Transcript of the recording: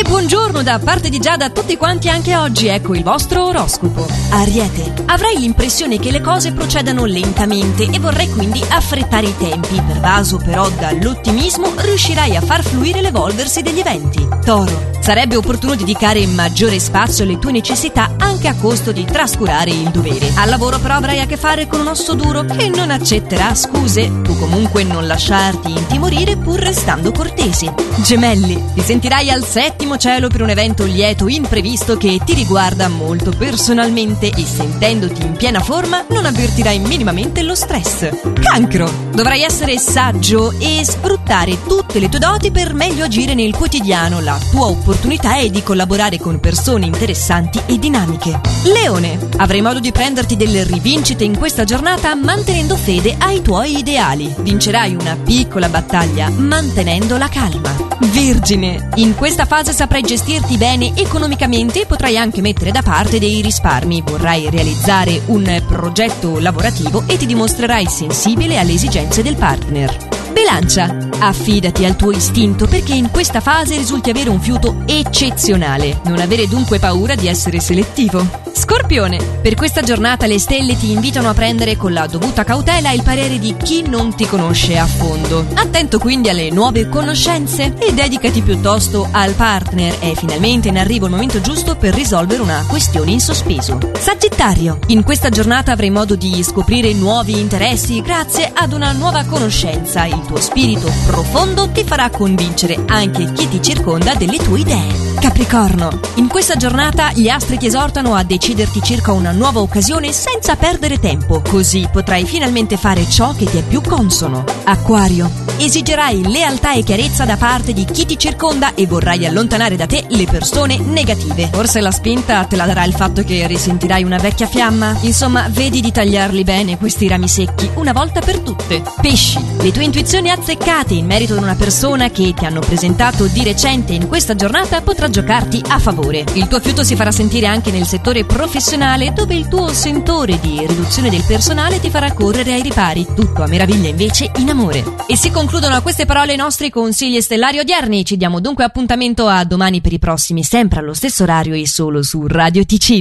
E buongiorno da parte di Giada a tutti quanti anche oggi, ecco il vostro oroscopo. Ariete, avrai l'impressione che le cose procedano lentamente e vorrei quindi affrettare i tempi. Pervaso però dall'ottimismo, riuscirai a far fluire l'evolversi degli eventi. Toro, sarebbe opportuno dedicare maggiore spazio alle tue necessità anche a costo di trascurare il dovere. Al lavoro però avrai a che fare con un osso duro che non accetterà scuse. Tu comunque non lasciarti intimorire pur restando cortesi. Gemelli, ti sentirai al settimo cielo per un evento lieto imprevisto che ti riguarda molto personalmente e sentendoti in piena forma non avvertirai minimamente lo stress. Cancro, dovrai essere saggio e sfruttare tutte le tue doti per meglio agire nel quotidiano. La tua opportunità è di collaborare con persone interessanti e dinamiche. Leone, avrai modo di prenderti delle rivincite in questa giornata mantenendo fede ai tuoi ideali. Vincerai una piccola battaglia mantenendo la calma. Vergine, in questa fase saprai gestirti bene economicamente e potrai anche mettere da parte dei risparmi. Vorrai realizzare un progetto lavorativo e ti dimostrerai sensibile alle esigenze del partner. Bilancia, affidati al tuo istinto perché in questa fase risulti avere un fiuto eccezionale. Non avere dunque paura di essere selettivo. Scorpione, per questa giornata le stelle ti invitano a prendere con la dovuta cautela il parere di chi non ti conosce a fondo. Attento quindi alle nuove conoscenze e dedicati piuttosto al partner. È finalmente in arrivo il momento giusto per risolvere una questione in sospeso. Sagittario, in questa giornata avrai modo di scoprire nuovi interessi grazie ad una nuova conoscenza. Il tuo spirito profondo ti farà convincere anche chi ti circonda delle tue idee. Capricorno, in questa giornata gli astri ti esortano a deciderti circa una nuova occasione senza perdere tempo, così potrai finalmente fare ciò che ti è più consono. Acquario, esigerai lealtà e chiarezza da parte di chi ti circonda e vorrai allontanare da te le persone negative. Forse la spinta te la darà il fatto che risentirai una vecchia fiamma? Insomma, vedi di tagliarli bene questi rami secchi una volta per tutte. Pesci, le tue intuizioni azzeccate in merito ad una persona che ti hanno presentato di recente in questa giornata potrà giocarti a favore. Il tuo fiuto si farà sentire anche nel settore professionale dove il tuo sentore di riduzione del personale ti farà correre ai ripari, tutto a meraviglia invece in amore. E si concludono a queste parole i nostri consigli stellari odierni, ci diamo dunque appuntamento a domani per i prossimi, sempre allo stesso orario e solo su Radio TC.